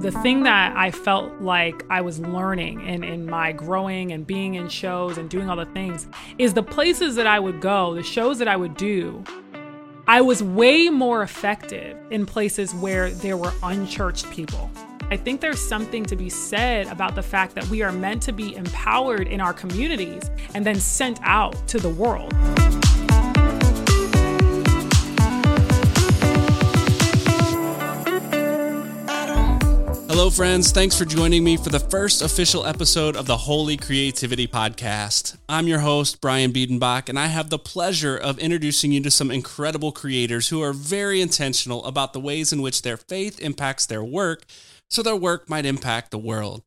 The thing that I felt like I was learning in, in my growing and being in shows and doing all the things is the places that I would go, the shows that I would do, I was way more effective in places where there were unchurched people. I think there's something to be said about the fact that we are meant to be empowered in our communities and then sent out to the world. Hello, friends. Thanks for joining me for the first official episode of the Holy Creativity Podcast. I'm your host, Brian Biedenbach, and I have the pleasure of introducing you to some incredible creators who are very intentional about the ways in which their faith impacts their work so their work might impact the world.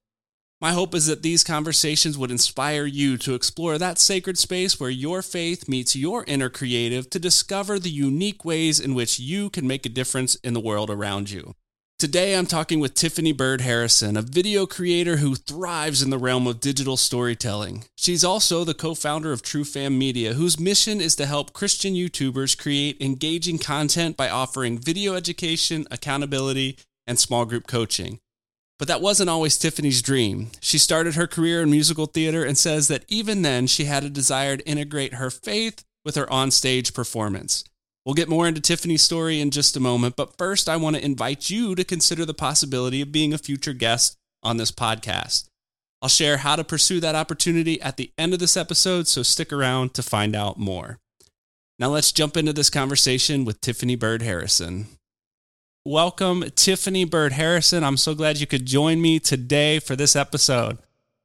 My hope is that these conversations would inspire you to explore that sacred space where your faith meets your inner creative to discover the unique ways in which you can make a difference in the world around you. Today, I'm talking with Tiffany Bird Harrison, a video creator who thrives in the realm of digital storytelling. She's also the co founder of TrueFam Media, whose mission is to help Christian YouTubers create engaging content by offering video education, accountability, and small group coaching. But that wasn't always Tiffany's dream. She started her career in musical theater and says that even then she had a desire to integrate her faith with her onstage performance. We'll get more into Tiffany's story in just a moment, but first, I want to invite you to consider the possibility of being a future guest on this podcast. I'll share how to pursue that opportunity at the end of this episode, so stick around to find out more. Now, let's jump into this conversation with Tiffany Bird Harrison. Welcome, Tiffany Bird Harrison. I'm so glad you could join me today for this episode.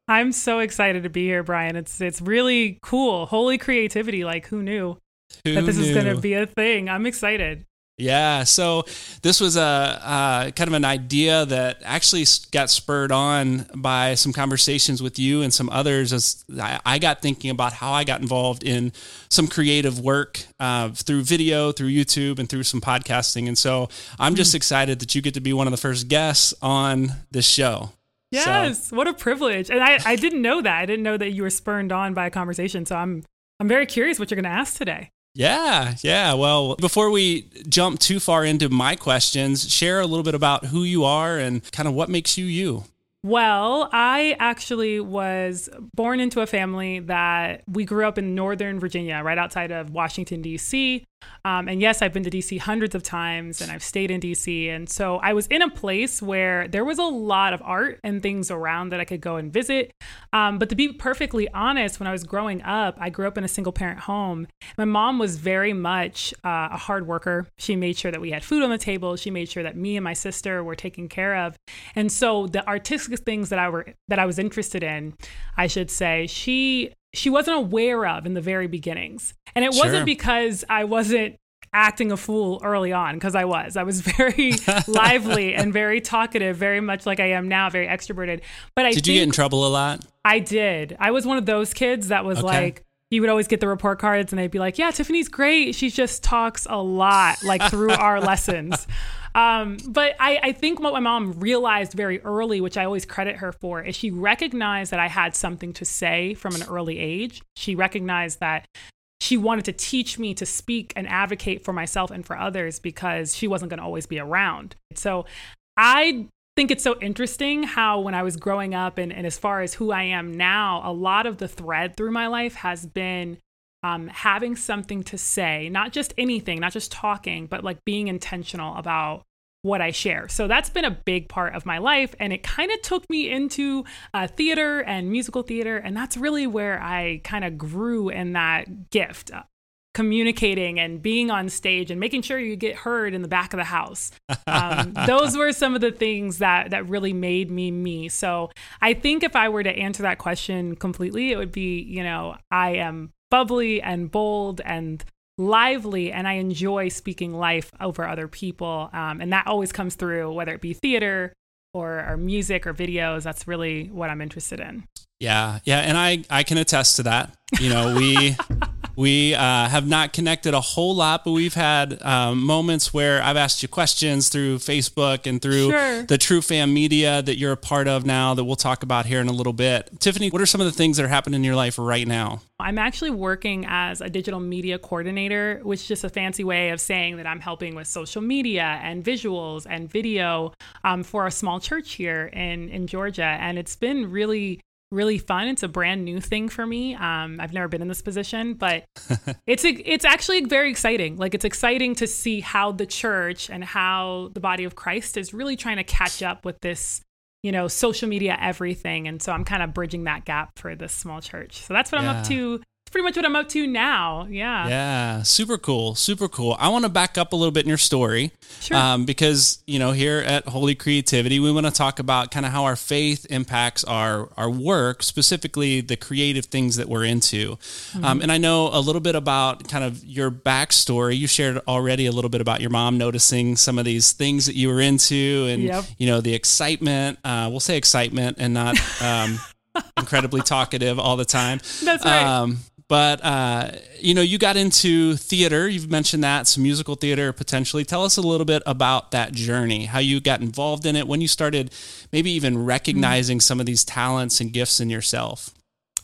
I'm so excited to be here, Brian. It's it's really cool. Holy creativity, like who knew? Who that this knew? is going to be a thing. I'm excited. Yeah, so this was a uh, kind of an idea that actually got spurred on by some conversations with you and some others. As I, got thinking about how I got involved in some creative work uh, through video, through YouTube, and through some podcasting. And so I'm just excited that you get to be one of the first guests on this show. So- Yes, what a privilege. And I, I didn't know that. I didn't know that you were spurned on by a conversation. So I'm I'm very curious what you're going to ask today. Yeah, yeah. Well, before we jump too far into my questions, share a little bit about who you are and kind of what makes you you. Well, I actually was born into a family that we grew up in Northern Virginia, right outside of Washington, D.C. Um, and yes, I've been to DC hundreds of times and I've stayed in DC. And so I was in a place where there was a lot of art and things around that I could go and visit. Um, but to be perfectly honest, when I was growing up, I grew up in a single parent home. My mom was very much uh, a hard worker. She made sure that we had food on the table. She made sure that me and my sister were taken care of. And so the artistic things that I were that I was interested in, I should say, she she wasn't aware of in the very beginnings. And it Sure. wasn't because I wasn't acting a fool early on because I was. I was very lively and very talkative, very much like I am now, very extroverted. But I Did you get in trouble a lot? I did. I was one of those kids that was Okay. like you would always get the report cards and they'd be like, "Yeah, Tiffany's great. She just talks a lot like through our lessons." Um, but I, I think what my mom realized very early, which I always credit her for, is she recognized that I had something to say from an early age. She recognized that she wanted to teach me to speak and advocate for myself and for others because she wasn't going to always be around. So I think it's so interesting how when I was growing up and, and as far as who I am now, a lot of the thread through my life has been um, having something to say, not just anything, not just talking, but like being intentional about what I share. So that's been a big part of my life. And it kind of took me into uh, theater and musical theater. And that's really where I kind of grew in that gift. uh, Communicating and being on stage and making sure you get heard in the back of the house. Um, those were some of the things that that really made me me. So I think if I were to answer that question completely, it would be, you know, I am bubbly and bold and lively and I enjoy speaking life over other people. Um, and that always comes through, whether it be theater or, or music or videos. That's really what I'm interested in. Yeah, yeah, and I I can attest to that. You know, we We uh, have not connected a whole lot, but we've had um, moments where I've asked you questions through Facebook and through Sure. the True Fam Media that you're a part of now that we'll talk about here in a little bit. Tiffany, what are some of the things that are happening in your life right now? I'm actually working as a digital media coordinator, which is just a fancy way of saying that I'm helping with social media and visuals and video um, for a small church here in, in Georgia. And it's been really, really fun. It's a brand new thing for me. Um, I've never been in this position, but it's a, it's actually very exciting. Like it's exciting to see how the church and how the body of Christ is really trying to catch up with this you know, social media, everything. And so I'm kind of bridging that gap for this small church. So that's what I'm up to. Pretty much what I'm up to now. Yeah. Yeah, super cool, super cool. I want to back up a little bit in your story, Sure. um, because you know here at Holy Creativity, we want to talk about kind of how our faith impacts our our work, specifically the creative things that we're into. Mm-hmm. Um, and I know a little bit about kind of your backstory. You shared already a little bit about your mom noticing some of these things that you were into, and Yep. you know the excitement. Uh, we'll say excitement, and not um, incredibly talkative all the time. That's right. Um, but uh, you know, you got into theater. You've mentioned that some musical theater potentially. Tell us a little bit about that journey, how you got involved in it, when you started, maybe even recognizing some of these talents and gifts in yourself.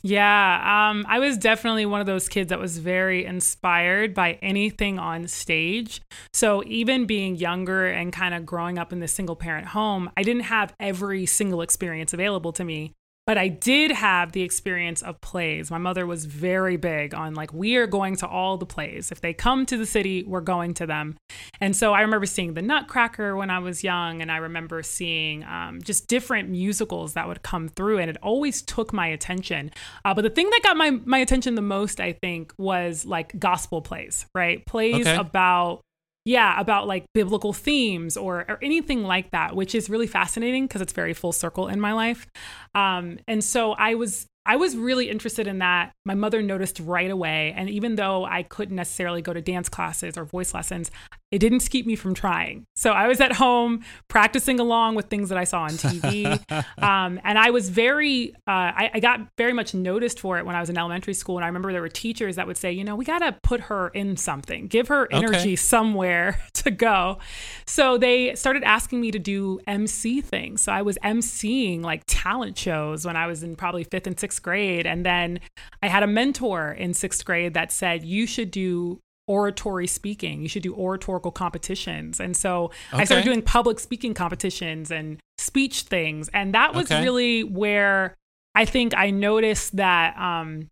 Yeah, um, I was definitely one of those kids that was very inspired by anything on stage. So even being younger and kind of growing up in this single parent home, I didn't have every single experience available to me. But I did have the experience of plays. My mother was very big on like, we are going to all the plays. If they come to the city, we're going to them. And so I remember seeing The Nutcracker when I was young, and I remember seeing um, just different musicals that would come through, and it always took my attention. Uh, but the thing that got my my attention the most, I think, was like gospel plays, right? Plays Okay. about yeah about like biblical themes or, or anything like that which is really fascinating because it's very full circle in my life. Um, and so i was i was really interested in that. My mother noticed right away and even though i couldn't necessarily go to dance classes or voice lessons it didn't keep me from trying so i was at home practicing along with things that i saw on tv um, and i was very uh, I, I got very much noticed for it when i was in elementary school and i remember there were teachers that would say you know we got to put her in something give her energy Okay. somewhere to go. So they started asking me to do MC things. So I was MCing like talent shows when I was in probably fifth and sixth grade. And then I had a mentor in sixth grade that said, you should do oratory speaking. You should do oratorical competitions. And so I started doing public speaking competitions and speech things. And that was Okay. really where I think I noticed that um,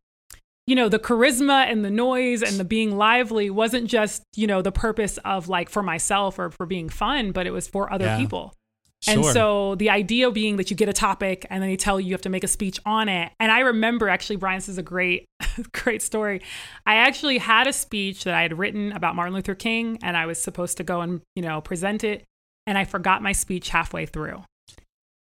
you know, the charisma and the noise and the being lively wasn't just, you know, the purpose of like for myself or for being fun, but it was for other Yeah. people. Sure. And so the idea being that you get a topic and then they tell you you have to make a speech on it. And I remember actually, Brian, this is a great, great story. I actually had a speech that I had written about Martin Luther King and I was supposed to go and, you know, present it. And I forgot my speech halfway through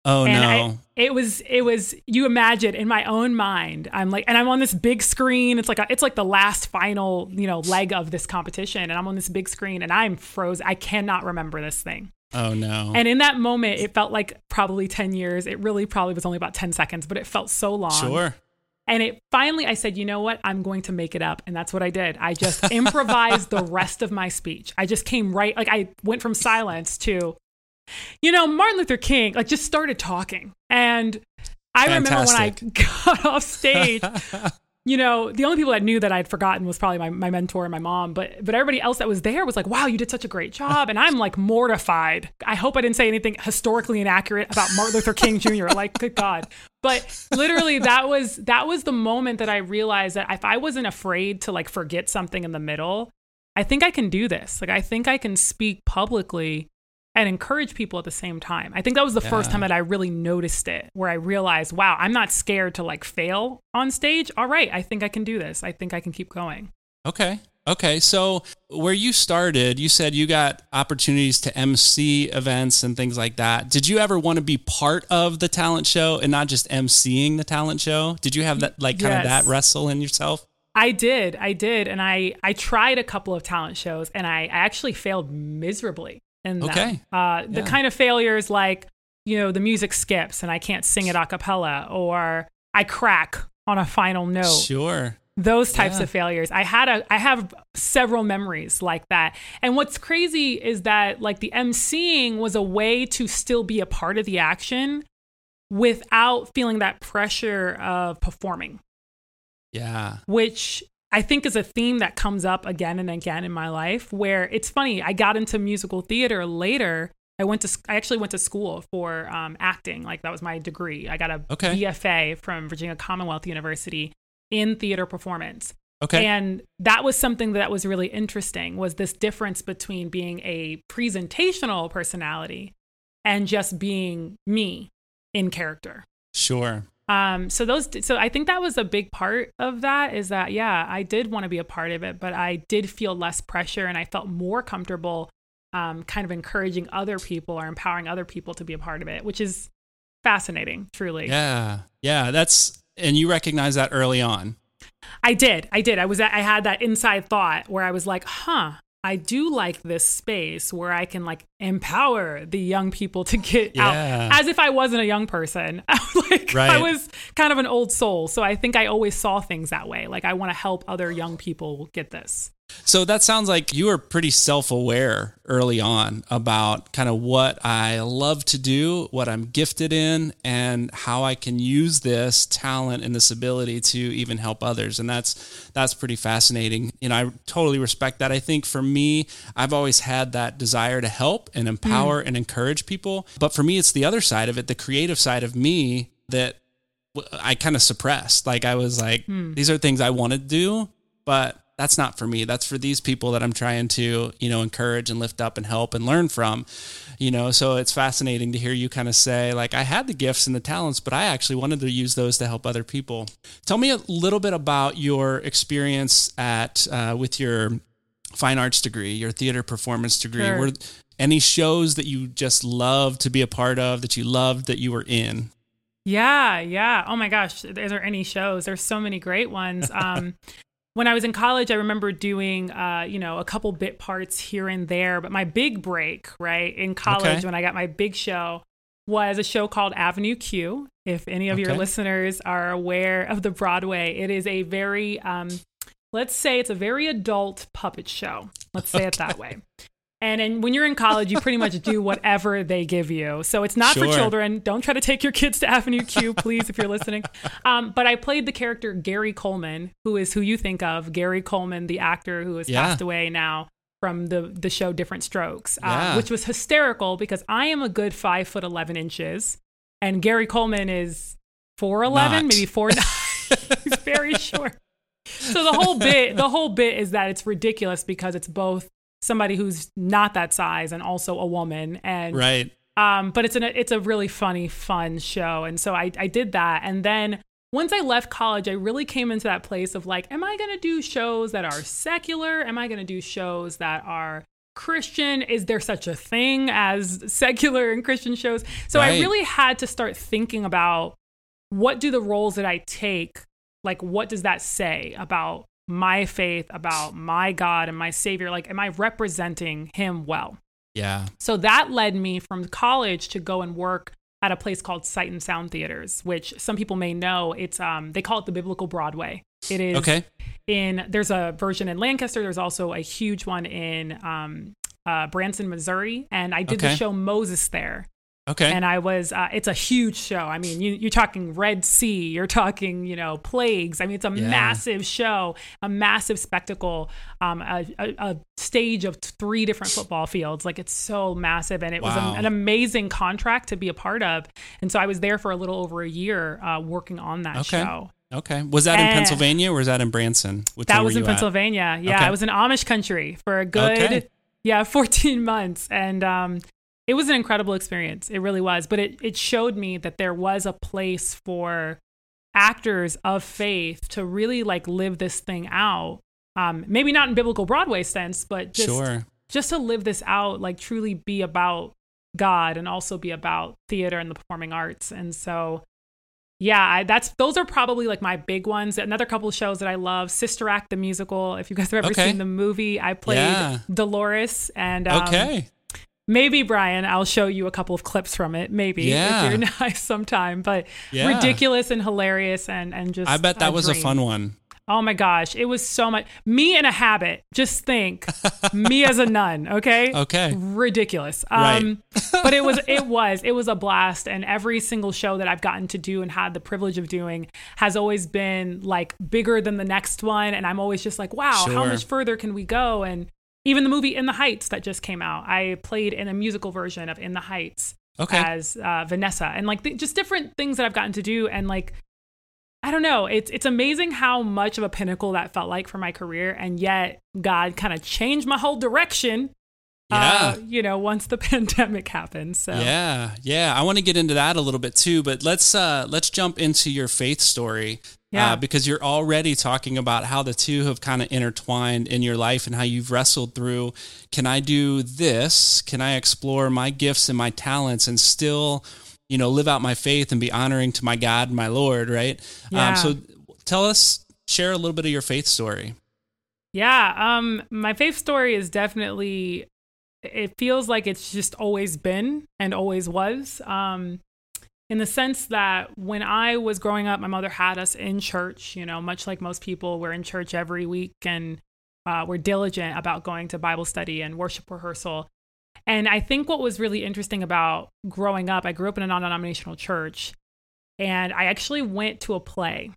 oh and no. I, it was it was you imagine in my own mind i'm like and i'm on this big screen it's like a, it's like the last final you know leg of this competition and i'm on this big screen and i'm froze. i cannot remember this thing oh no. and in that moment it felt like probably 10 years it really probably was only about 10 seconds but it felt so long sure. and it finally, I said, you know what? I'm going to make it up. And that's what I did. I just improvised the rest of my speech. I just came right, like I went from silence to, you know, Martin Luther King, like just started talking. And I remember when I got off stage, you know, the only people that knew that I'd forgotten was probably my, my mentor and my mom, but but everybody else that was there was like, wow, you did such a great job. And I'm like mortified. I hope I didn't say anything historically inaccurate about Martin Luther King Jr. Like, good God. But literally that was that was the moment that I realized that if I wasn't afraid to like forget something in the middle, I think I can do this. Like I think I can speak publicly and encourage people at the same time. I think that was the first time that I really noticed it, where I realized, wow, I'm not scared to like fail on stage. All right, I think I can do this. I think I can keep going. Okay. Okay. So where you started, you said you got opportunities to MC events and things like that. Did you ever want to be part of the talent show and not just MCing the talent show? Did you have that like kind of that wrestle in yourself? I did, I did, and I I tried a couple of talent shows, and I, I actually failed miserably in them. Okay. Uh, the Yeah. kind of failures like you know the music skips and I can't sing it a cappella, or I crack on a final note. Sure. those types Yeah. of failures i had a i have several memories like that and what's crazy is that like the emceeing was a way to still be a part of the action without feeling that pressure of performing Yeah. which I think is a theme that comes up again and again in my life. Where it's funny, I got into musical theater later. I went to, I actually went to school for um, acting. Like that was my degree. I got a Okay. BFA from Virginia Commonwealth University in theater performance. Okay. And that was something that was really interesting was this difference between being a presentational personality and just being me in character. sure. Um, so those, so I think that was a big part of that is that, yeah, I did want to be a part of it, but I did feel less pressure and I felt more comfortable, um, kind of encouraging other people or empowering other people to be a part of it, which is fascinating, truly. Yeah. Yeah. That's, and you recognize that early on. I did. I did. I was, I had that inside thought where I was like, huh, I do like this space where I can like empower the young people to get Yeah. out as if I wasn't a young person. like I was kind of an old soul. So I think I always saw things that way. Like I want to help other young people get this. So that sounds like you were pretty self aware early on about kind of what I love to do, what I'm gifted in, and how I can use this talent and this ability to even help others. And that's that's pretty fascinating. You know, I totally respect that. I think for me, I've always had that desire to help and hmm. empower and encourage people. But for me, it's the other side of it, the creative side of me that I kind of suppressed. Like I was like, hmm. these are things I want to do, but that's not for me. That's for these people that I'm trying to, you know, encourage and lift up and help and learn from. You know, so it's fascinating to hear you kind of say, like, I had the gifts and the talents, but I actually wanted to use those to help other people. Tell me a little bit about your experience at uh, with your fine arts degree, your theater performance degree. Sure. Were any shows that you just loved to be a part of that you loved that you were in? Yeah, yeah. Oh my gosh, there are there any shows? There's so many great ones. Um, when I was in college, I remember doing, uh, you know, a couple bit parts here and there. But my big break, right, in college Okay. when I got my big show was a show called Avenue Q. If any of your listeners are aware of the Broadway, it is a very, um, let's say it's a very adult puppet show. Let's say it that way. And then when you're in college, you pretty much do whatever they give you. So it's not for children. Don't try to take your kids to Avenue Q, please, if you're listening. Um, but I played the character Gary Coleman, who is who you think of, Gary Coleman, the actor who has Yeah. passed away now from the the show Diff'rent Strokes, uh, Yeah. which was hysterical because I am a good five foot eleven inches, and Gary Coleman is four eleven, maybe four. He's very short. So the whole bit, the whole bit is that it's ridiculous because it's both somebody who's not that size and also a woman, and Right. um, but it's an it's a really funny, fun show, and so I I did that, and then once I left college, I really came into that place of like, am I going to do shows that are secular? Am I going to do shows that are Christian? Is there such a thing as secular and Christian shows? So I really had to start thinking about what do the roles that I take, like, what does that say about my faith, about my God and my Savior? Like, am I representing Him well? Yeah. So that led me from college to go and work at a place called Sight and Sound Theaters, which some people may know. It's um they call it the Biblical Broadway. It is Okay. in there's a version in Lancaster. There's also a huge one in um, uh, Branson, Missouri, and I did Okay. the show Moses there. Okay. And I was, uh, it's a huge show. I mean, you, you're talking Red Sea, you're talking, you know, plagues. I mean, it's a Yeah. massive show, a massive spectacle, um, a, a, a stage of three different football fields. Like it's so massive. And it was a, an amazing contract to be a part of. And so I was there for a little over a year uh, working on that Okay. show. okay. Was that in Eh. Pennsylvania or was that in Branson? Which That was in you at? Pennsylvania. Yeah, Okay. I was in Amish country for a good, Okay. yeah, 14 months. And um, it was an incredible experience. It really was. But it, it showed me that there was a place for actors of faith to really like live this thing out. Um, maybe not in biblical Broadway sense, but just, Sure. just to live this out, like truly be about God and also be about theater and the performing arts. And so, yeah, I, that's those are probably like my big ones. Another couple of shows that I love: Sister Act the musical. If you guys have ever Okay. seen the movie, I played Yeah. Dolores, and um, Okay. Maybe Brian, I'll show you a couple of clips from it. Maybe Yeah. if you're nice sometime, but Yeah. ridiculous and hilarious, and and just I bet that was a fun one. Oh my gosh, it was so much. Me in a habit. Just think, me as a nun. Okay. Okay. Ridiculous. Right. Um, but it was it was it was a blast, and every single show that I've gotten to do and had the privilege of doing has always been like bigger than the next one, and I'm always just like, wow, how much further can we go? And even the movie In the Heights that just came out, I played in a musical version of In the Heights Okay. as uh, Vanessa, and like th- just different things that I've gotten to do, and like I don't know, it's it's amazing how much of a pinnacle that felt like for my career, and yet God kind of changed my whole direction. Yeah. Uh, you know, once the pandemic happened. So Yeah, yeah. I want to get into that a little bit too, but let's uh let's jump into your faith story. Yeah. Uh, because you're already talking about how the two have kind of intertwined in your life and how you've wrestled through can I do this? Can I explore my gifts and my talents and still, you know, live out my faith and be honoring to my God and my Lord, right? Yeah. Um, so tell us, share a little bit of your faith story. Yeah, um my faith story is definitely it feels like it's just always been and always was. Um in the sense that when I was growing up, my mother had us in church, you know, much like most people, we're in church every week and uh, we're diligent about going to Bible study and worship rehearsal. And I think what was really interesting about growing up, I grew up in a non denominational church and I actually went to a play.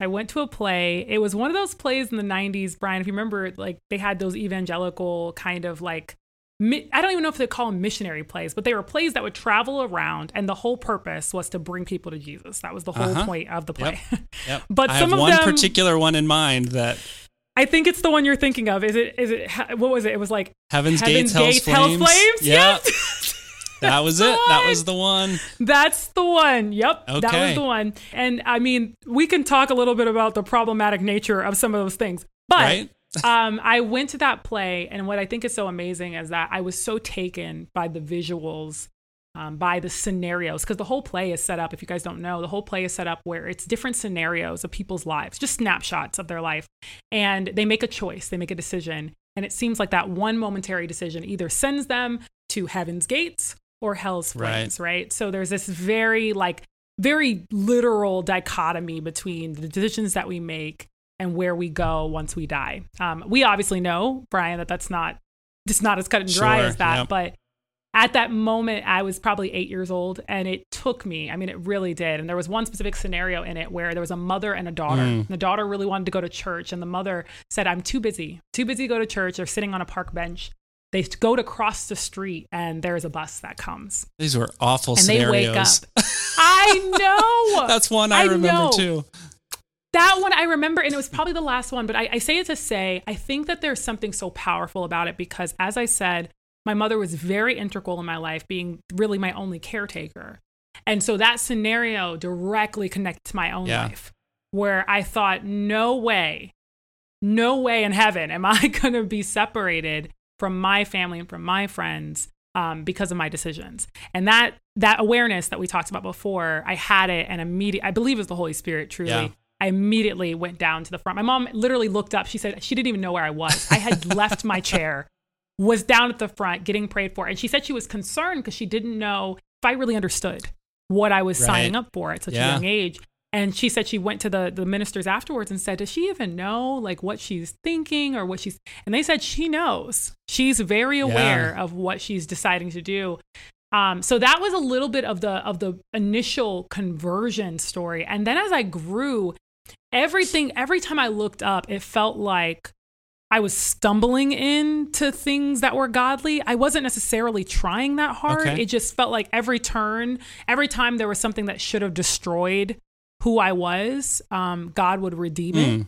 I went to a play. It was one of those plays in the 90s, Brian, if you remember, like they had those evangelical kind of like, I don't even know if they call them missionary plays, but they were plays that would travel around, and the whole purpose was to bring people to Jesus. That was the whole Uh-huh. point of the play. Yep. But I some have of one them- particular one in mind that I think it's the one you're thinking of. Is it? Is it? What was it? It was like Heaven's, Heaven's Gates, Gates, Hell's Hell's Flames. Flames. Yeah, Yes. that was it. That was the one. That's the one. Yep. Okay. That was the one. And I mean, we can talk a little bit about the problematic nature of some of those things. But Right? um, I went to that play, and what I think is so amazing is that I was so taken by the visuals, um, by the scenarios, because the whole play is set up. If you guys don't know, the whole play is set up where it's different scenarios of people's lives, just snapshots of their life, and they make a choice, they make a decision, and it seems like that one momentary decision either sends them to heaven's gates or hell's Right. flames, right? So there's this very like very literal dichotomy between the decisions that we make and where we go once we die. Um, we obviously know, Brian, that that's not just not as cut and dry Sure, as that, yep. but at that moment, I was probably eight years old, and it took me. I mean, it really did. And there was one specific scenario in it where there was a mother and a daughter. Mm. And the daughter really wanted to go to church, and the mother said, "I'm too busy, too busy to go to church." They're sitting on a park bench. They go to cross the street, and there's a bus that comes, These were awful and they scenarios. wake up. I know. That's one I, I remember know. too. That one I remember, and it was probably the last one, but I, I say it to say I think that there's something so powerful about it because, as I said, my mother was very integral in my life, being really my only caretaker. And so that scenario directly connected to my own Yeah. life, where I thought, no way, no way in heaven am I going to be separated from my family and from my friends um, because of my decisions. And that that awareness that we talked about before, I had it, and immediate. I believe it was the Holy Spirit. Truly, Yeah. I immediately went down to the front. My mom literally looked up. She said she didn't even know where I was. I had left my chair, was down at the front getting prayed for, and she said she was concerned because she didn't know if I really understood what I was Right. signing up for at such Yeah. a young age. And she said she went to the the ministers afterwards and said, "Does she even know like what she's thinking or what she's?" And they said she knows. She's very aware of what she's deciding to do. Um, so that was a little bit of the of the initial conversion story. And then as I grew, everything every time I looked up, it felt like I was stumbling into things that were godly. I wasn't necessarily trying that hard. Okay. It just felt like every turn, every time there was something that should have destroyed who I was, um, God would redeem it. Mm.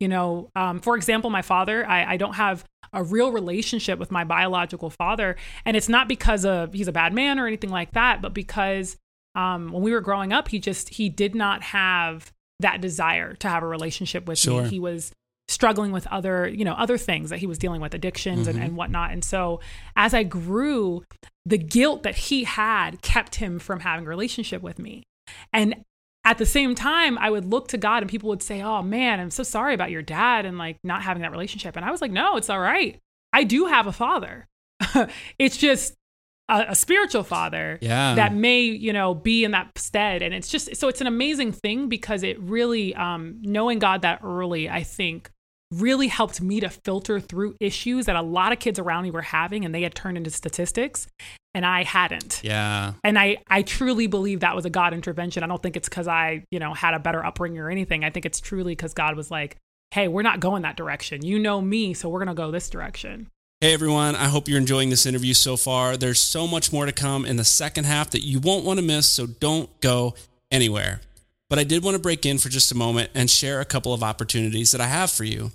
You know, um, for example, my father, I, I don't have a real relationship with my biological father. And it's not because of he's a bad man or anything like that, but because um, when we were growing up, he just, he did not have that desire to have a relationship with Sure. me. He was struggling with other, you know, other things that he was dealing with, addictions and, Mhm. and whatnot. And so as I grew, the guilt that he had kept him from having a relationship with me. And at the same time, I would look to God and people would say, Oh man, I'm so sorry about your dad and like not having that relationship. And I was like, No, it's all right. I do have a father. it's just a, a spiritual father Yeah. that may you know be in that stead and it's just so it's an amazing thing because it really um knowing god that early i think really helped me to filter through issues that a lot of kids around me were having and they had turned into statistics and i hadn't Yeah. and I, I truly believe that was a God intervention. I don't think it's because I, you know, had a better upbringing or anything. I think it's truly because God was like, hey, we're not going that direction. You know me, so we're going to go this direction. Hey everyone, I hope you're enjoying this interview so far. There's so much more to come in the second half that you won't want to miss, so don't go anywhere. But I did want to break in for just a moment and share a couple of opportunities that I have for you.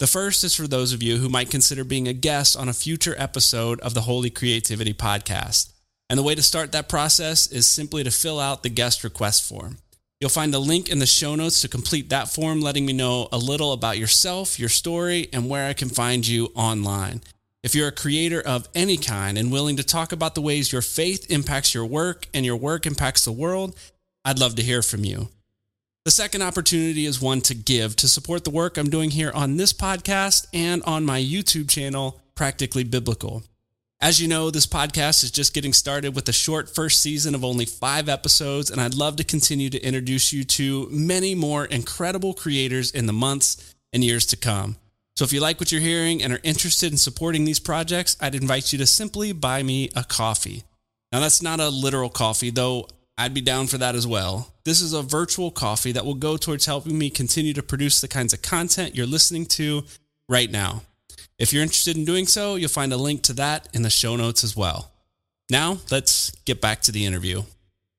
The first is for those of you who might consider being a guest on a future episode of the Holy Creativity Podcast. And the way to start that process is simply to fill out the guest request form. You'll find a link in the show notes to complete that form, letting me know a little about yourself, your story, and where I can find you online. If you're a creator of any kind and willing to talk about the ways your faith impacts your work and your work impacts the world, I'd love to hear from you. The second opportunity is one to give to support the work I'm doing here on this podcast and on my YouTube channel, Practically Biblical. As you know, this podcast is just getting started with a short first season of only five episodes, and I'd love to continue to introduce you to many more incredible creators in the months and years to come. So if you like what you're hearing and are interested in supporting these projects, I'd invite you to simply buy me a coffee. Now, that's not a literal coffee, though I'd be down for that as well. This is a virtual coffee that will go towards helping me continue to produce the kinds of content you're listening to right now. If you're interested in doing so, you'll find a link to that in the show notes as well. Now, let's get back to the interview.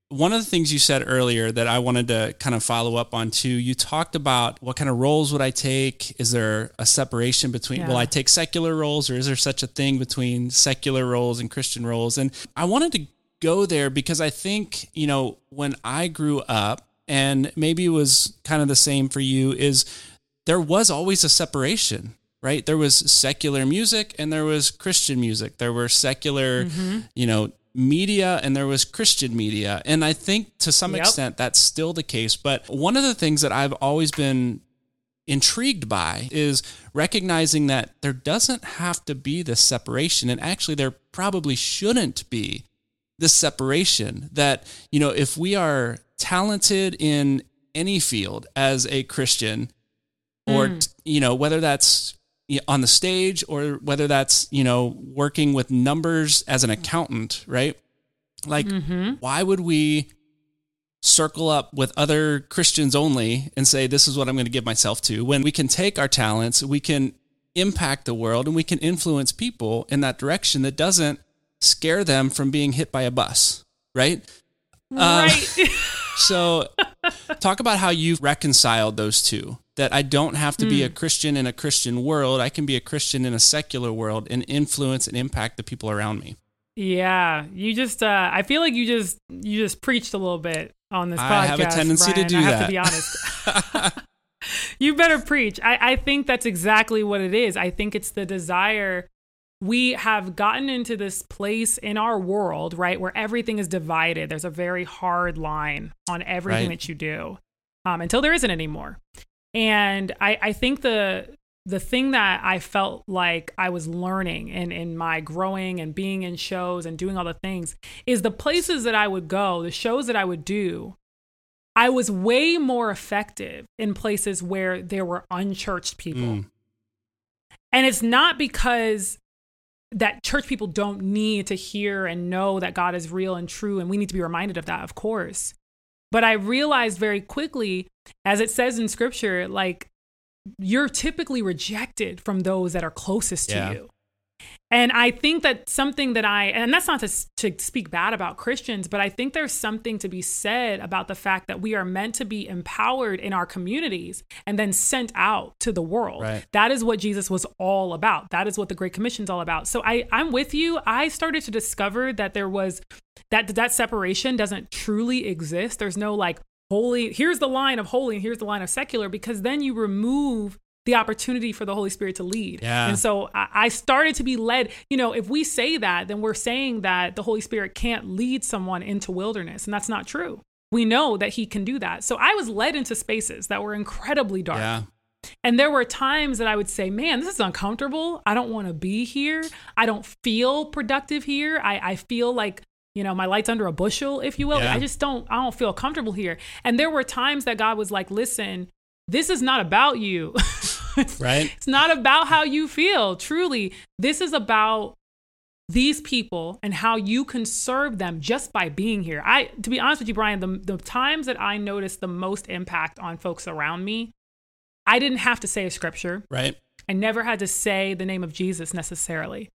One of the things you said earlier that I wanted to kind of follow up on too, you talked about what kind of roles would I take? Is there a separation between, Yeah. will I take secular roles or is there such a thing between secular roles and Christian roles? And I wanted to go there because I think, you know, when I grew up, and maybe it was kind of the same for you, is there was always a separation, right? There was secular music and there was Christian music. There were secular, mm-hmm. you know, media and there was Christian media. And I think to some Yep. extent that's still the case. But one of the things that I've always been intrigued by is recognizing that there doesn't have to be this separation. And actually, there probably shouldn't be this separation. That, you know, if we are talented in any field as a Christian, or, Mm. you know, whether that's on the stage or whether that's, you know, working with numbers as an accountant, right? Like, Mm-hmm. why would we circle up with other Christians only and say, this is what I'm going to give myself to? When we can take our talents, we can impact the world and we can influence people in that direction that doesn't scare them from being hit by a bus, right? Um, Right. So, talk about how you've reconciled those two. That I don't have to be Hmm. a Christian in a Christian world. I can be a Christian in a secular world and influence and impact the people around me. yeah. You just, uh, I feel like you just, you just preached a little bit on this podcast. I have a tendency to do I have that. to be honest. you better preach. I, I think that's exactly what it is. I think it's the desire. We have gotten into this place in our world, right, where everything is divided. There's a very hard line on everything Right. that you do um, until there isn't anymore. And I, I think the the thing that I felt like I was learning in, in my growing and being in shows and doing all the things is the places that I would go, the shows that I would do, I was way more effective in places where there were unchurched people. Mm. And it's not because that church people don't need to hear and know that God is real and true, and we need to be reminded of that, of course. But I realized very quickly, as it says in scripture, like you're typically rejected from those that are closest to you. And I think that something that I, and that's not to, to speak bad about Christians, but I think there's something to be said about the fact that we are meant to be empowered in our communities and then sent out to the world. Right. That is what Jesus was all about. That is what the Great Commission's all about. So I, I'm with you. I started to discover that there was that that separation doesn't truly exist. There's no like holy, here's the line of holy and here's the line of secular, because then you remove the opportunity for the Holy Spirit to lead. Yeah. And so I, I started to be led. You know, if we say that, then we're saying that the Holy Spirit can't lead someone into wilderness. And that's not true. We know that he can do that. So I was led into spaces that were incredibly dark Yeah. And there were times that I would say, man, this is uncomfortable. I don't want to be here. I don't feel productive here. I, I feel like you know my light's under a bushel if you will Yeah. i just don't i don't feel comfortable here and there were times that god was like listen this is not about you Right? it's not about how you feel truly this is about these people and how you can serve them just by being here i to be honest with you brian the, the times that i noticed the most impact on folks around me i didn't have to say a scripture Right? I never had to say the name of Jesus necessarily.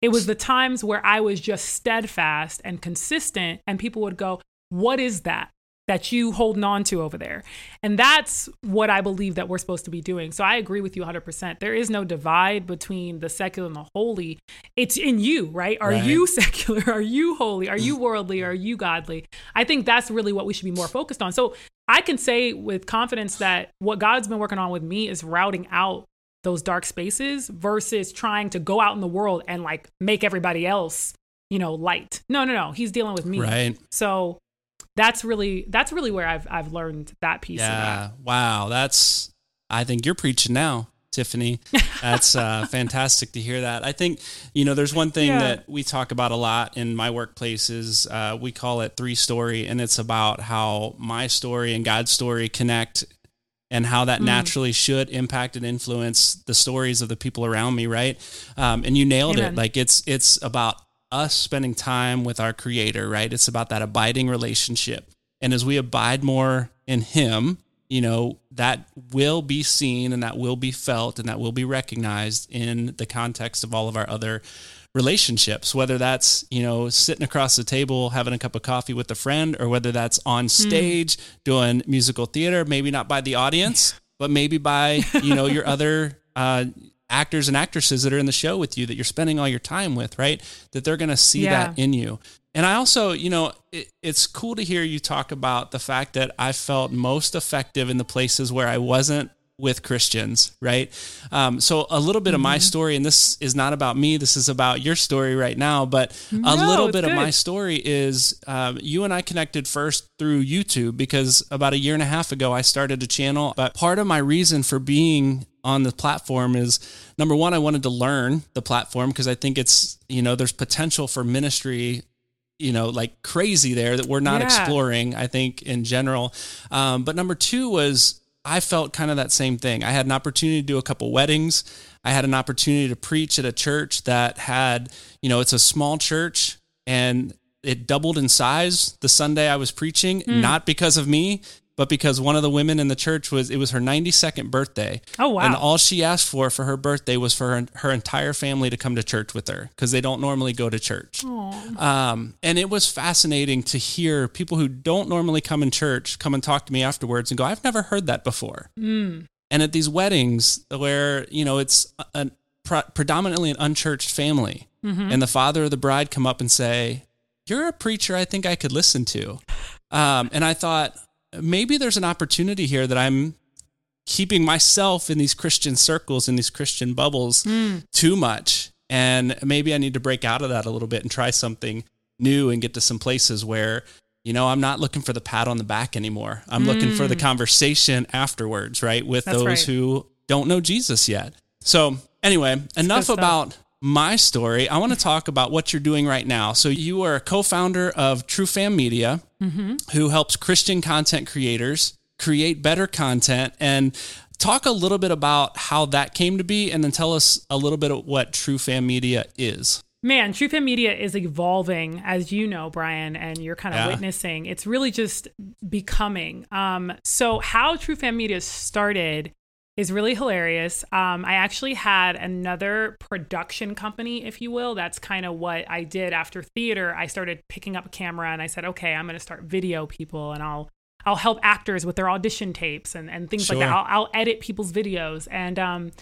It was the times where I was just steadfast and consistent, and people would go, What is that that you holding on to over there? And that's what I believe that we're supposed to be doing. So I agree with you 100%. There is no divide between the secular and the holy. It's in you, right? Are Right. you secular? Are you holy? Are you worldly? Are you godly? I think that's really what we should be more focused on. So I can say with confidence that what God's been working on with me is routing out those dark spaces versus trying to go out in the world and like make everybody else, you know, light. No, no, no. He's dealing with me. Right. So that's really that's really where I've I've learned that piece of that. Yeah. Wow. That's, I think you're preaching now, Tiffany. That's uh, fantastic to hear that. I think, you know, there's one thing Yeah. that we talk about a lot in my workplace is uh, we call it three story, and it's about how my story and God's story connect and how Mm. that naturally should impact and influence the stories of the people around me, right? Um, and you nailed Amen. it. Like it's it's about us spending time with our creator, right? It's about that abiding relationship. And as we abide more in him, you know, that will be seen and that will be felt and that will be recognized in the context of all of our other relationships, whether that's, you know, sitting across the table having a cup of coffee with a friend or whether that's on stage doing musical theater, maybe not by the audience, but maybe by, you know, your other uh, actors and actresses that are in the show with you that you're spending all your time with, right? That they're going to see Yeah. that in you. And I also, you know, it, it's cool to hear you talk about the fact that I felt most effective in the places where I wasn't with Christians, right? Um, so a little bit of Mm-hmm. my story, and this is not about me. This is about your story right now. But a little bit of my story is um, you and I connected first through YouTube because about a year and a half ago I started a channel. But part of my reason for being on the platform is number one, I wanted to learn the platform because I think it's you know there's potential for ministry you know like crazy there that we're not Yeah. exploring i think in general um, but number two was i felt kind of that same thing i had an opportunity to do a couple weddings i had an opportunity to preach at a church that had you know it's a small church and it doubled in size the sunday i was preaching Hmm. not because of me but because one of the women in the church was it was her 92nd birthday Oh, wow. and all she asked for for her birthday was for her, her entire family to come to church with her because they don't normally go to church um, and it was fascinating to hear people who don't normally come in church come and talk to me afterwards and go, I've never heard that before. And at these weddings where, you know, it's a, a pre- predominantly an unchurched family and the father of the bride come up and say, you're a preacher I think I could listen to. Um, and I thought maybe there's an opportunity here that I'm keeping myself in these Christian circles, in these Christian bubbles too much. And maybe I need to break out of that a little bit and try something new and get to some places where, you know, I'm not looking for the pat on the back anymore. I'm looking for the conversation afterwards, right? With That's those right. who don't know Jesus yet. So, anyway, enough about my story. I want to talk about what you're doing right now. So, you are a co founder of True Fam Media, who helps Christian content creators create better content and talk a little bit about how that came to be and then tell us a little bit of what True Fam Media is. Man, True Fam Media is evolving, as you know, Brian, and you're kind of Yeah. witnessing. It's really just becoming. Um, so, how True Fam Media started is really hilarious. Um, I actually had another production company, if you will. That's kind of what I did after theater. I started picking up a camera and I said, okay, I'm going to start video people and I'll I'll help actors with their audition tapes and, and things like that. I'll, I'll edit people's videos. And um,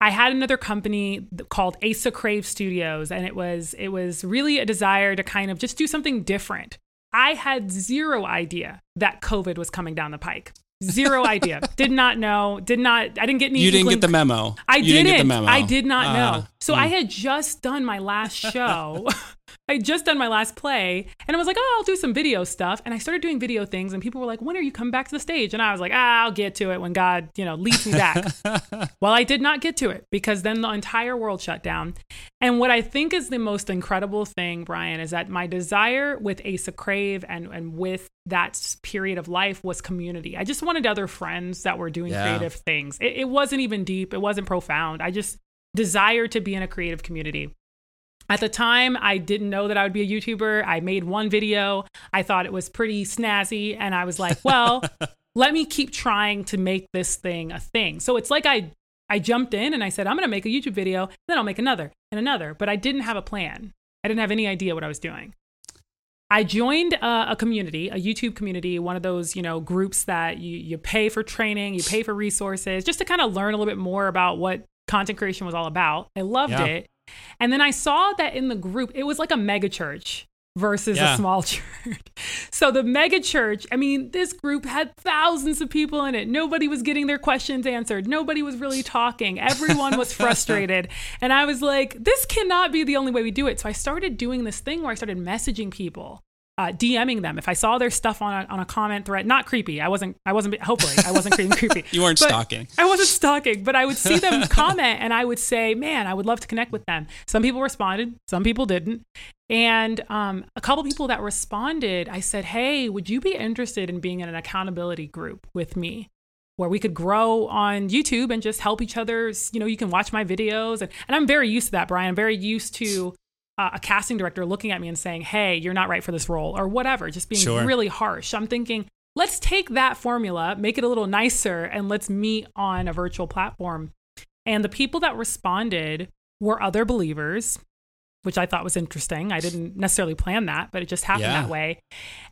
I had another company called Asa Crave Studios, and it was it was really a desire to kind of just do something different. I had zero idea that COVID was coming down the pike. Zero idea. Did not know. Did not. I didn't get any. You didn't get the memo. I didn't. get the memo. I did not Ah, know. So I had just done my last show I just done my last play and I was like, oh, I'll do some video stuff. And I started doing video things and people were like, when are you coming back to the stage? And I was like, ah, I'll get to it when God, you know, leads me back. well, I did not get to it because then the entire world shut down. And what I think is the most incredible thing, Brian, is that my desire with Asa Crave and, and with that period of life was community. I just wanted other friends that were doing yeah. creative things. It, it wasn't even deep, it wasn't profound. I just desired to be in a creative community. At the time, I didn't know that I would be a YouTuber. I made one video. I thought it was pretty snazzy. And I was like, well, let me keep trying to make this thing a thing. So it's like I, I jumped in and I said, I'm going to make a YouTube video, then I'll make another and another. But I didn't have a plan. I didn't have any idea what I was doing. I joined a, a, community, a YouTube community, one of those, you know, groups that you, you pay for training, you pay for resources, just to kind of learn a little bit more about what content creation was all about. I loved yeah. it. And then I saw that in the group, it was like a mega church versus yeah. a small church. So the mega church, I mean, this group had thousands of people in it. Nobody was getting their questions answered. Nobody was really talking. Everyone was frustrated. and I was like, this cannot be the only way we do it. So I started doing this thing where I started messaging people uh, DMing them if I saw their stuff on a, on a comment thread. Not creepy. I wasn't. I wasn't. Hopefully, I wasn't creepy. creepy. you weren't stalking. I wasn't stalking, but I would see them comment, and I would say, "Man, I would love to connect with them." Some people responded. Some people didn't. And um, a couple people that responded, I said, "Hey, would you be interested in being in an accountability group with me?" where we could grow on YouTube and just help each other. You know, you can watch my videos. And, and I'm very used to that, Brian. I'm very used to uh, a casting director looking at me and saying, "Hey, you're not right for this role," or whatever, just being sure. really harsh. I'm thinking, let's take that formula, make it a little nicer, and let's meet on a virtual platform. And the people that responded were other believers which I thought was interesting. I didn't necessarily plan that, but it just happened yeah. that way.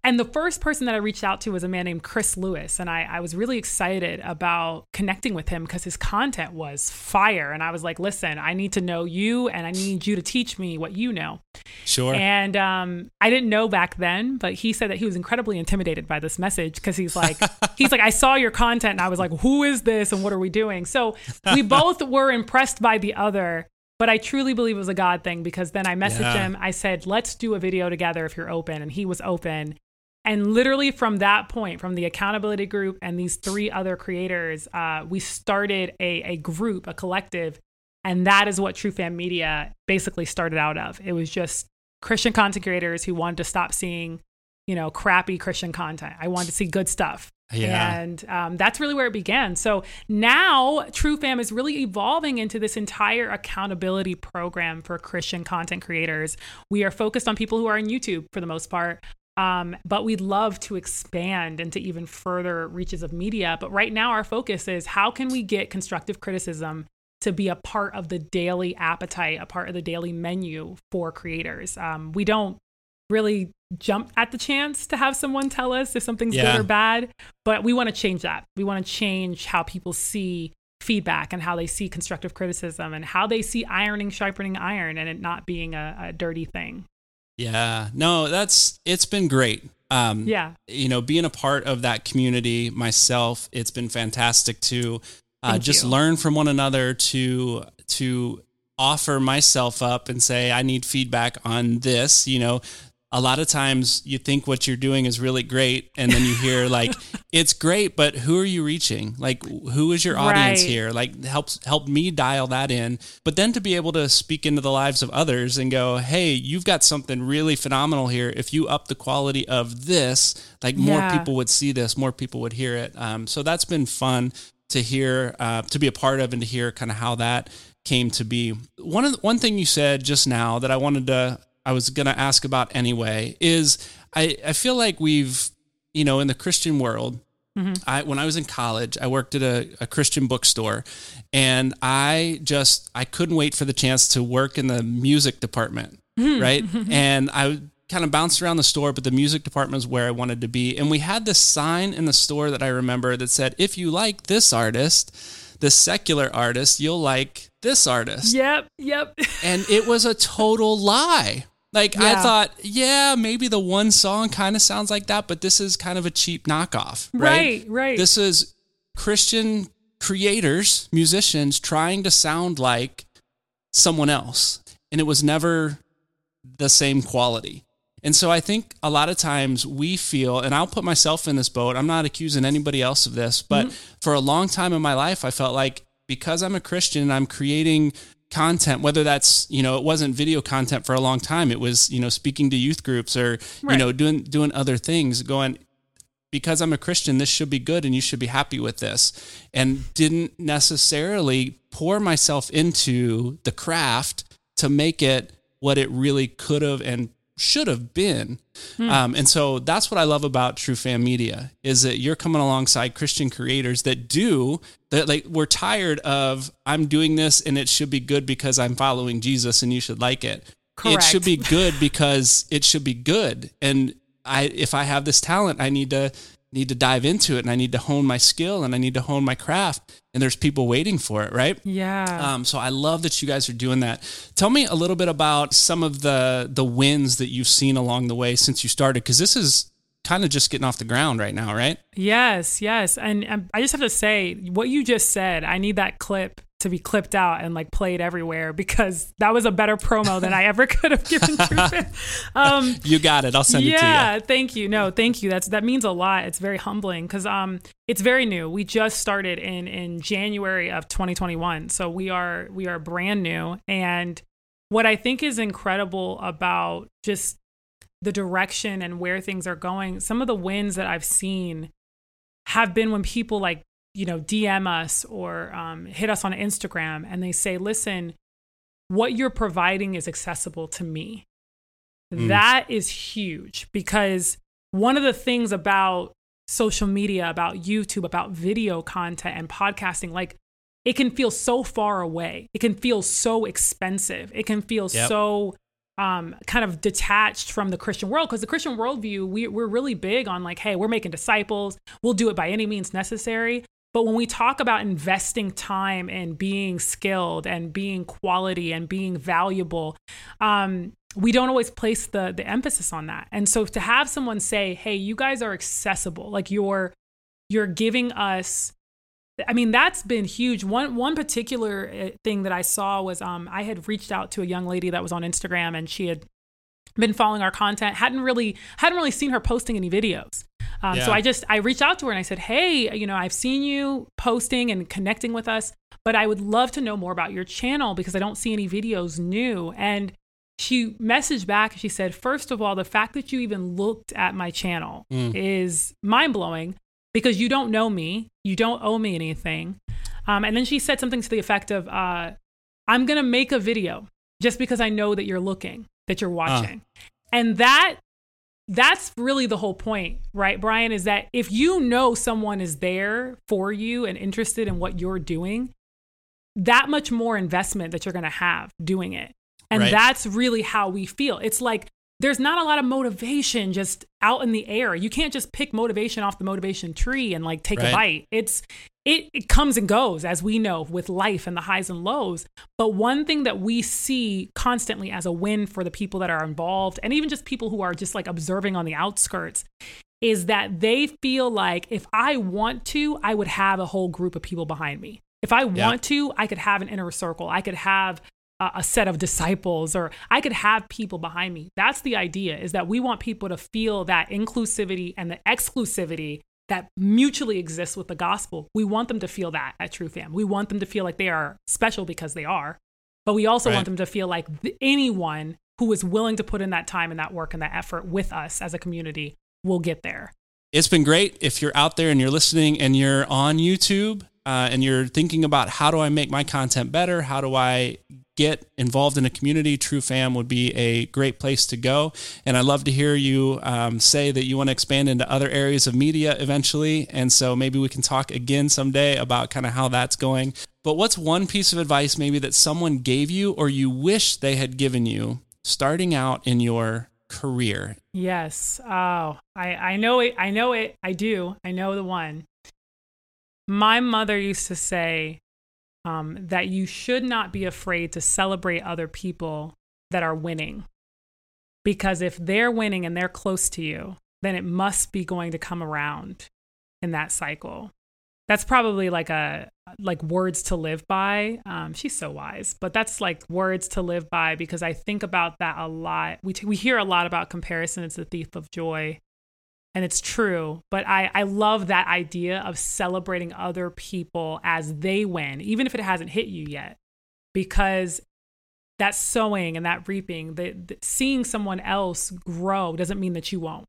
And the first person that I reached out to was a man named Chris Lewis. And I, I was really excited about connecting with him because his content was fire. And I was like, listen, I need to know you and I need you to teach me what you know. Sure. And um, I didn't know back then, but he said that he was incredibly intimidated by this message because he's like, he's like, I saw your content and I was like, who is this and what are we doing? So we both were impressed by the other but I truly believe it was a God thing because then I messaged yeah. him. I said, let's do a video together if you're open. And he was open. And literally from that point, from the accountability group and these three other creators, uh, we started a, a group, a collective. And that is what True Fam Media basically started out of. It was just Christian content creators who wanted to stop seeing, you know, crappy Christian content. I wanted to see good stuff. Yeah. And um, that's really where it began. So now True Fam is really evolving into this entire accountability program for Christian content creators. We are focused on people who are on YouTube for the most part. Um, but we'd love to expand into even further reaches of media. But right now, our focus is how can we get constructive criticism to be a part of the daily appetite, a part of the daily menu for creators. Um, we don't really jump at the chance to have someone tell us if something's yeah. good or bad. But we want to change that. We want to change how people see feedback and how they see constructive criticism and how they see ironing, sharpening iron and it not being a, a dirty thing. Yeah, no, that's it's been great. Um, yeah, you know, being a part of that community myself, it's been fantastic to uh, just you. learn from one another to to offer myself up and say I need feedback on this. You know, a lot of times you think what you're doing is really great and then you hear like it's great but who are you reaching? Like who is your audience right. here? Like helps help me dial that in. But then to be able to speak into the lives of others and go hey you've got something really phenomenal here. If you up the quality of this like more yeah. people would see this more people would hear it. Um, so that's been fun to hear uh, to be a part of and to hear kind of how that came to be. One of the, one thing you said just now that I wanted to I was going to ask about anyway is I, I feel like we've, you know, in the Christian world, mm-hmm. I, when I was in college, I worked at a, a Christian bookstore and I just, I couldn't wait for the chance to work in the music department. Mm-hmm. Right. and I kind of bounced around the store, but the music department is where I wanted to be. And we had this sign in the store that I remember that said, if you like this artist, this secular artist, you'll like this artist. Yep, yep. and it was a total lie. Like yeah. I thought, yeah, maybe the one song kind of sounds like that, but this is kind of a cheap knockoff, right? Right, right. This is Christian creators, musicians trying to sound like someone else. And it was never the same quality. And so I think a lot of times we feel, and I'll put myself in this boat. I'm not accusing anybody else of this, but mm-hmm. for a long time in my life, I felt like because I'm a Christian and I'm creating content, whether that's, you know, it wasn't video content for a long time. It was, you know, speaking to youth groups or, right. you know, doing, doing other things going, because I'm a Christian, this should be good and you should be happy with this. And didn't necessarily pour myself into the craft to make it what it really could have and should have been. Hmm. Um, and so that's what I love about True Fam Media is that you're coming alongside Christian creators that do that. Like we're tired of I'm doing this and it should be good because I'm following Jesus and you should like it. Correct. It should be good because it should be good. And I, if I have this talent, I need to need to dive into it and I need to hone my skill and I need to hone my craft and there's people waiting for it, right? Yeah. Um, so I love that you guys are doing that. Tell me a little bit about some of the the wins that you've seen along the way since you started because this is kind of just getting off the ground right now, right? Yes, yes. And, and I just have to say what you just said, I need that clip to be clipped out and like played everywhere because that was a better promo than I ever could have given um, you got it. I'll send yeah, it to you. Yeah, thank you. No, thank you. That's that means a lot. It's very humbling because um, it's very new. We just started in in January of 2021, so we are we are brand new. And what I think is incredible about just the direction and where things are going, some of the wins that I've seen have been when people like you know, DM us or um, hit us on Instagram and they say, listen, what you're providing is accessible to me. Mm. That is huge because one of the things about social media, about YouTube, about video content and podcasting, like it can feel so far away. It can feel so expensive. It can feel yep. so um, kind of detached from the Christian world because the Christian worldview, we, we're really big on like, hey, we're making disciples. We'll do it by any means necessary. But when we talk about investing time and being skilled and being quality and being valuable, um, we don't always place the the emphasis on that. And so to have someone say, "Hey, you guys are accessible," like you're you're giving us I mean, that's been huge. One one particular uh, thing that I saw was um, I had reached out to a young lady that was on Instagram, and she had been following our content. hadn't really hadn't really seen her posting any videos. Um, yeah. So I just I reached out to her and I said, hey, you know, I've seen you posting and connecting with us, but I would love to know more about your channel because I don't see any videos new. And she messaged back. And she said, first of all, the fact that you even looked at my channel mm. is mind blowing because you don't know me, you don't owe me anything. Um, and then she said something to the effect of, uh, I'm gonna make a video just because I know that you're looking, that you're watching. Uh. And that that's really the whole point, right, Brian? Is that if you know someone is there for you and interested in what you're doing, that much more investment that you're going to have doing it. And right. that's really how we feel. It's like there's not a lot of motivation just out in the air. You can't just pick motivation off the motivation tree and like take right. a bite. It's it, it comes and goes as we know with life and the highs and lows. But one thing that we see constantly as a win for the people that are involved and even just people who are just like observing on the outskirts is that they feel like if I want to, I would have a whole group of people behind me. If I want to, I could have an inner circle. I could have a set of disciples or I could have people behind me. That's the idea is that we want people to feel that inclusivity and the exclusivity that mutually exists with the gospel. We want them to feel that at True Fam. We want them to feel like they are special because they are. But we also right. want them to feel like anyone who is willing to put in that time and that work and that effort with us as a community will get there. It's been great. If you're out there and you're listening and you're on YouTube uh, and you're thinking about how do I make my content better? How do I get involved in a community, True Fam would be a great place to go. And I'd love to hear you um, say that you want to expand into other areas of media eventually. And so maybe we can talk again someday about kind of how that's going. But what's one piece of advice maybe that someone gave you or you wish they had given you starting out in your career? Yes. Oh, I, I know it. I know it. I do. I know the one. My mother used to say, um, that you should not be afraid to celebrate other people that are winning. Because if they're winning and they're close to you, then it must be going to come around in that cycle. that's probably like a like words to live by. Um, she's so wise, but that's like words to live by because I think about that a lot. We t- we hear a lot about comparison. It's the thief of joy, and it's true. But I I love that idea of celebrating other people as they win, even if it hasn't hit you yet, because that sowing and that reaping, the, the seeing someone else grow doesn't mean that you won't.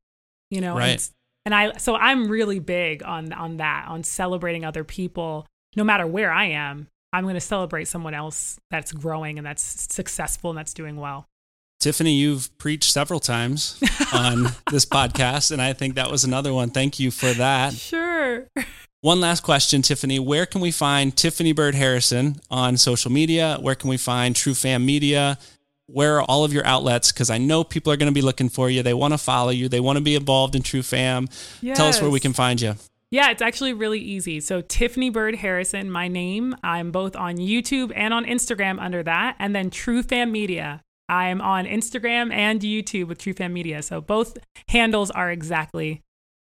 You know, right. And and I so I'm really big on on that, on celebrating other people no matter where I am. I'm going to celebrate someone else that's growing and that's successful and that's doing well. Tiffany, you've preached several times on this podcast, and I think that was another one. Thank you for that. Sure. One last question, Tiffany. Where can we find Tiffany Byrd Harrison on social media? Where can we find True Fam Media? where are all of your outlets? Because I know people are going to be looking for you. They want to follow you. They want to be involved in True Fam. Yes. Tell us where we can find you. Yeah, it's actually really easy. So Tiffany Byrd Harrison, my name. I'm both on YouTube and on Instagram under that, and then True Fam Media. I'm on Instagram and YouTube with True Fam Media. So both handles are exactly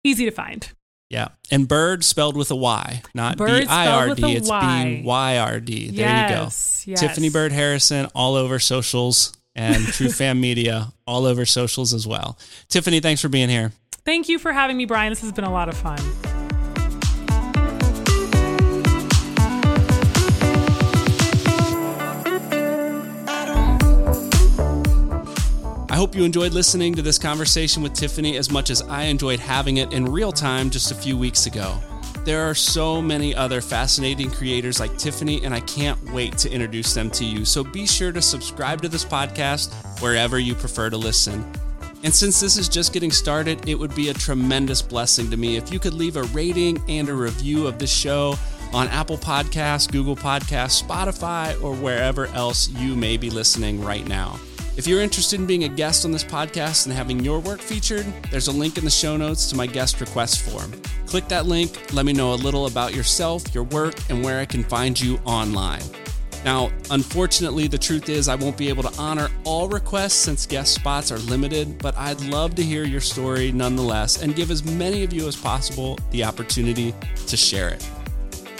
easy to find. Yeah. And bird spelled with a Y, not B I R D. It's B Y R D. There yes, you go. Yes. Tiffany Byrd Harrison all over socials and True Fam Media all over socials as well. Tiffany, thanks for being here. Thank you for having me, Brian. This has been a lot of fun. I hope you enjoyed listening to this conversation with Tiffany as much as I enjoyed having it in real time just a few weeks ago. There are so many other fascinating creators like Tiffany, and I can't wait to introduce them to you. So be sure to subscribe to this podcast wherever you prefer to listen. And since this is just getting started, it would be a tremendous blessing to me if you could leave a rating and a review of this show on Apple Podcasts, Google Podcasts, Spotify, or wherever else you may be listening right now. If you're interested in being a guest on this podcast and having your work featured, there's a link in the show notes to my guest request form. Click that link, let me know a little about yourself, your work, and where I can find you online. Now, unfortunately, the truth is I won't be able to honor all requests since guest spots are limited, but I'd love to hear your story nonetheless and give as many of you as possible the opportunity to share it.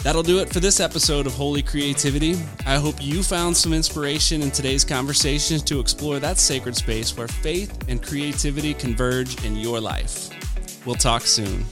That'll do it for this episode of Holy Creativity. I hope you found some inspiration in today's conversation to explore that sacred space where faith and creativity converge in your life. We'll talk soon.